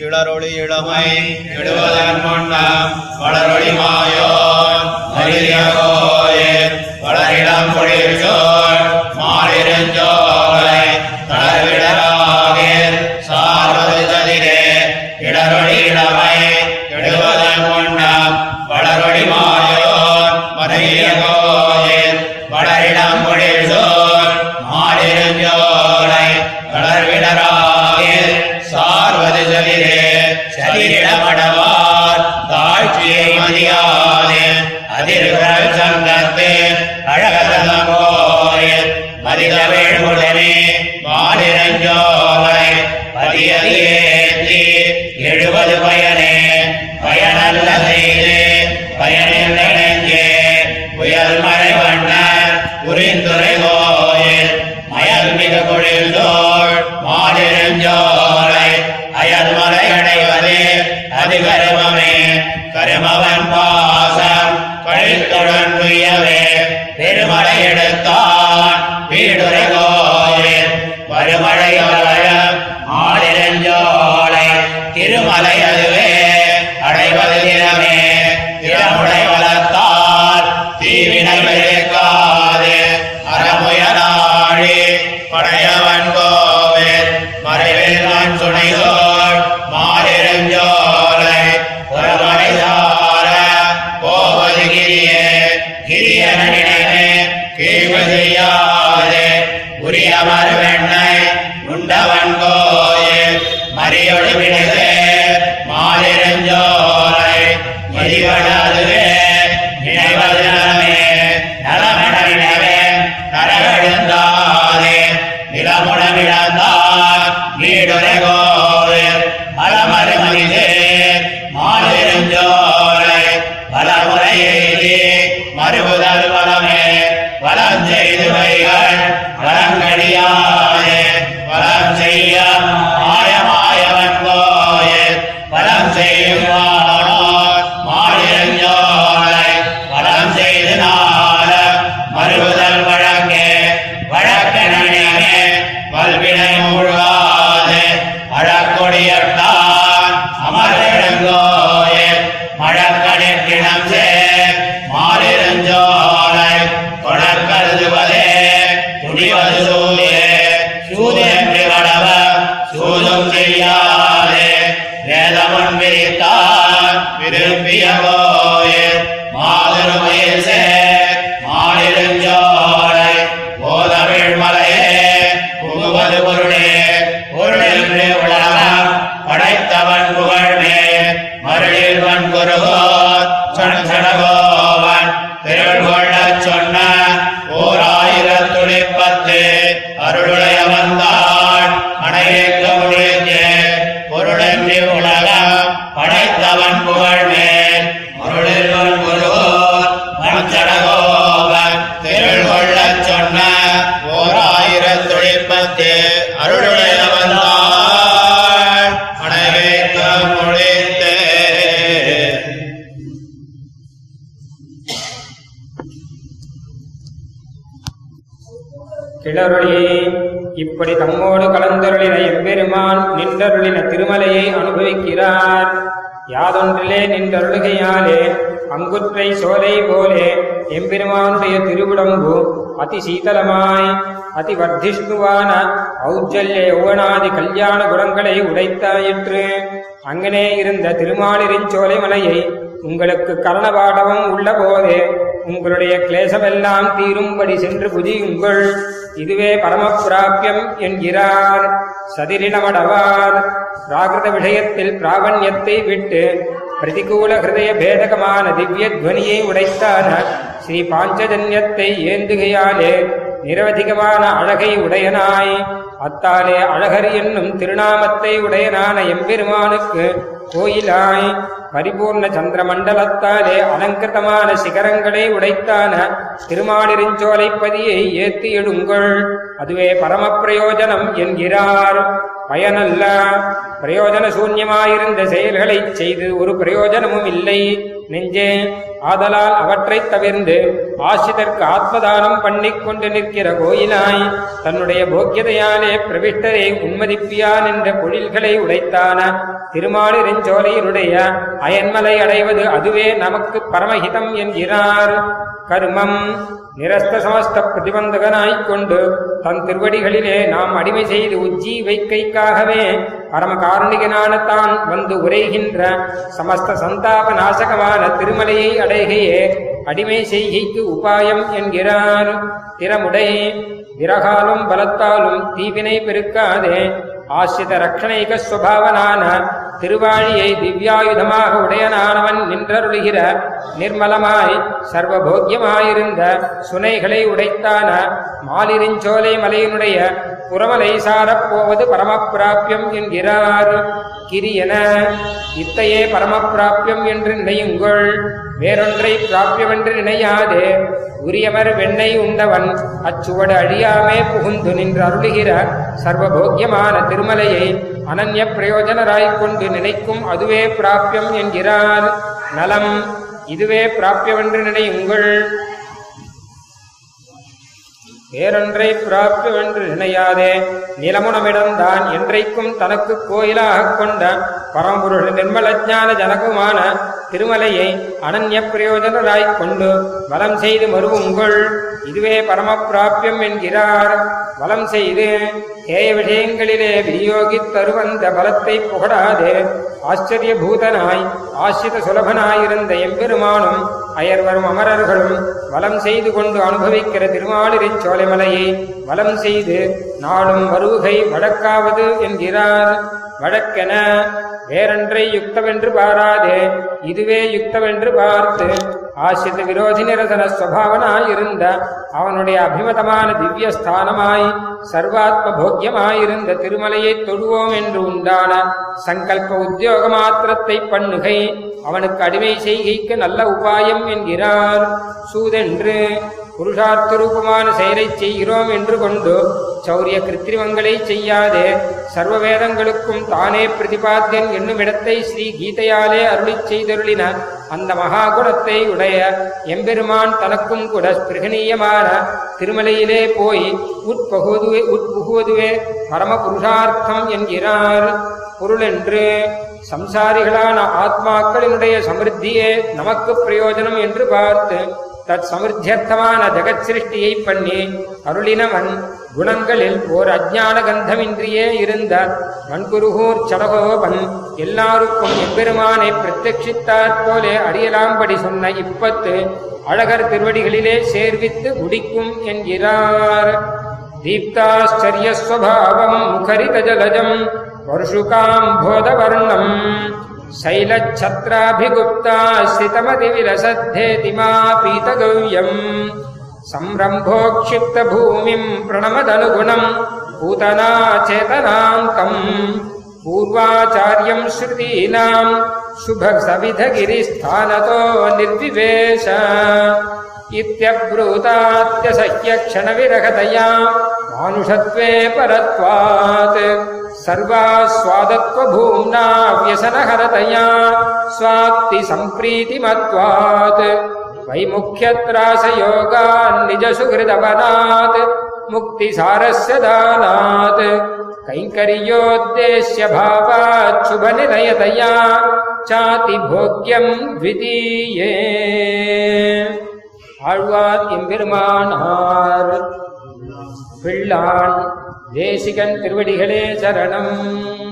கிளரொளி இளமை கெடுவதன் முன்னம் வளரொளி மாயோன் மரிய வளரிடம் குளிர்ச்சோள் மாலிருஞ்சோலை தளர்விடராகில் சார்வது ததிரே இடரொளி இளமை மயல் மழை வண்ணர் உரிந்துரை கோயில் மயல் மிக மிகு பொழில்தோள் மாலிரஞ்சோலை அயல்மலை அடைவதே அது கருமமே கருமவன் பாசம் கழித்துடன் உயவே பெருமலை எடுத்தான் வீடுரை கோயில் மறுவெண்ணை உண்டவன் கோயில். மறியொடு விடுது விரும்பிய கிளருளியே இப்படி தம்மோடு கலந்தருளின எம்பெருமான் நின்றருளின திருமலையை அனுபவிக்கிறார். யாதொன்றிலே நின்றருளுகையாலே அங்குற்றை சோலை போலே எம்பெருமானுடைய திருவிடம்பு அதி சீதலமாய் அதி வர்திஷ்ணுவான ஔஜல்ய யௌவனாதி கல்யாண குணங்களை உடைத்தாயிற்று. அங்கனே இருந்த திருமாலிருஞ்சோலை மலையை உங்களுக்கு கரணபாடவம் உள்ள போதே உங்களுடைய கிளேசமெல்லாம் தீரும்படி சென்று புதியுங்கள். இதுவே பரமபிராபியம் என்கிறார். சதிரினமடவார். பிராகிருத விஷயத்தில் பிராவண்யத்தை விட்டு பிரதிகூல ஹிருதய பேதகமான திவ்ய துவனியை உடைத்தான ஸ்ரீ பாஞ்சஜன்யத்தை ஏந்துகையாலே நிரவதிகமான அழகை உடையனாய். அத்தாலே அழகர் என்னும் திருநாமத்தை உடையனான எம்பெருமானுக்கு கோயிலாய். பரிபூர்ண சந்திரமண்டலத்தாலே அலங்கிருதமான சிகரங்களை உடைத்தான திருமாலிருஞ்சோலைப்பதியை ஏத்தி எடுங்கள் அதுவே பரம பிரயோஜனம் என்கிறார். பயனல்ல. பிரயோஜன சூன்யமாயிருந்த செயல்களைச் செய்து ஒரு பிரயோஜனமும் இல்லை. நெஞ்சே ஆதலால் அவற்றைத் தவிர்ந்து ஆசிதற்கு ஆத்மதானம் பண்ணிக் கொண்டு நிற்கிற கோயிலாய் தன்னுடைய போக்கியதையாலே பிரவிஷ்டரை உன்மதிப்பியான் என்ற பொழில்களை உடைத்தான திருமாலிருஞ்சோலையினுடைய அயன்மலை அடைவது அதுவே நமக்கு பரமஹிதம் என்கிறார். கர்மம் நிரஸ்த சமஸ்த பிரதிபந்தகனாய்க் கொண்டு தன் திருவடிகளிலே நாம் அடிமை செய்து உஜ்ஜி வைக்கைக்காகவே பரம காரணிகனான தான் வந்து உரைகின்ற சமஸ்த சந்தாப நாசகமான திருமலையை அடைகையே அடிமை செய்கைக்கு உபாயம் என்கிறார். திறமுடை விரகாலும் பலத்தாலும் தீவினை பெருக்காதே ஆசிரித ரக்ஷணைக சுவாவனான திருவாழியை திவ்யாயுதமாக உடையனானவன் நின்றருளுகிற நிர்மலமாய் சர்வபோக்கியமாயிருந்த சுனைகளை உடைத்தான மாலிரிஞ்சோலை மலையினுடைய புறமலை சாரப்போவது பரமப்பிராபியம் என்கிறார். கிரியன இத்தையே பரமப்பிராபியம் என்று நினையுங்கள். வேறொன்றை பிராபியமென்று நினையாதே. உரியவர் வெண்ணெய் உண்டவன் அச்சுவடு அழியாமே புகுந்து நின்று அருளுகிற சர்வபோக்கியமான திருமலையை அனன்ய பிரயோஜனராய்க் கொண்டு நினைக்கும் அதுவே பிராபியம் என்கிறார் நலம் இதுவே பிராபியவென்று நினையுங்கள். வேறொன்றை பிராப்திவென்று நினையாதே. நிலமுனமிடம்தான் என்றைக்கும் தனக்கு கோயிலாகக் கொண்ட பரம்பொருள் நிர்மலஜான ஜனகுமான திருமலையை அனன்ய பிரயோஜனராய்க் கொண்டு வலம் செய்து மருவுங்கள் இதுவே பரமபிராபியம் என்கிறார். வலம் செய்து ஏய விஷயங்களிலே விநியோகித்தருவந்த பலத்தை புகழாதே ஆச்சரியபூதனாய் ஆசிரித சுலபனாயிருந்த எம்பெருமானும் அயர்வரும் அமரர்களும் வலம் செய்து கொண்டு அனுபவிக்கிற திருமாலிரைச் சோலைமலையை வலம் செய்து நாளும் வருகை வழக்காவது என்கிறார். வழக்கென வேறொன்றை யுக்தவென்று பாராதே இதுவே யுக்தவென்று பார்த்து ஆசிரித விரோதி நிரசன சுவாவனாயிருந்த அவனுடைய அபிமதமான திவ்ய ஸ்தானமாய் சர்வாத்ம போக்கியமாயிருந்த திருமலையை தொழுவோம் என்று உண்டான சங்கல்ப உத்தியோக மாத்திரத்தை பண்ணுகை அவனுக்கு அடிமை செய்கைக்கு நல்ல உபாயம் என்கிறார். சூதென்று புருஷார்த்த ரூபமான செயலை செய்கிறோம் என்று கொண்டு சௌரிய கிருத்திரிமங்களை செய்யாதே சர்வ வேதங்களுக்கும் தானே பிரதிபாத்தியன் என்னும் இடத்தை ஸ்ரீ கீதையாலே அருளி செய்தருளின அந்த மகாகுணத்தை உடைய எம்பெருமான் தனக்கும் கூட ஸ்பிருகணீயமான திருமலையிலே போய் உட்பகுதுவே உட்புகுவதுவே பரம புருஷார்த்தம் என்கிறார். பொருளென்று சம்சாரிகளான ஆத்மாக்களினுடைய சமிருத்தியே நமக்கு பிரயோஜனம் என்று பார்த்து தத் சமிர்த்தியர்த்தமான ஜெகத் சிருஷ்டியை பண்ணி அருளினவன் குணங்களில் ஓர் அஜ்ஞான கந்தமின்றியே இருந்த மண்குருகூர் சடகோபன் எல்லாருக்கும் எம்பெருமானை பிரத்யட்சித்தாற் போலே அறியலாம்படி சொன்ன இப்பத்து அழகர் திருவடிகளிலே சேர்வித்து முடிக்கும் என்கிறார். தீப்தாச்சரியஸ்வபாவம் முகரிதஜலஜம் வருஷுகாம்போதவர்ணம் शैलच्छत्राभिगुप्ता स्थितमतिविलसद्धेति मा पीतगव्यम् सम्रम्भोक्षिप्तभूमिम् प्रणमदनुगुणम् पूतना चेतनाङ्कम् पूर्वाचार्यम् श्रुतीनाम् शुभसविधगिरिस्थानतो निर्विवेश इत्यब्रूतात्यसह्यक्षणविरहतया मानुषत्वे परत्वात् सर्वास्वादत्वभूम्ना व्यसनहरतया स्वात्ति सम्प्रीतिमत्वात् मुक्ति सारस्य दानात्। कैंकर्योद्देश्य भावात् शुभ कैङ्कर्योद्देश्य चाति चातिभोग्यम् द्वितीये आळ्वात् किम् பிள்ளான். தேசிகன் திருவடிகளே சரணம்.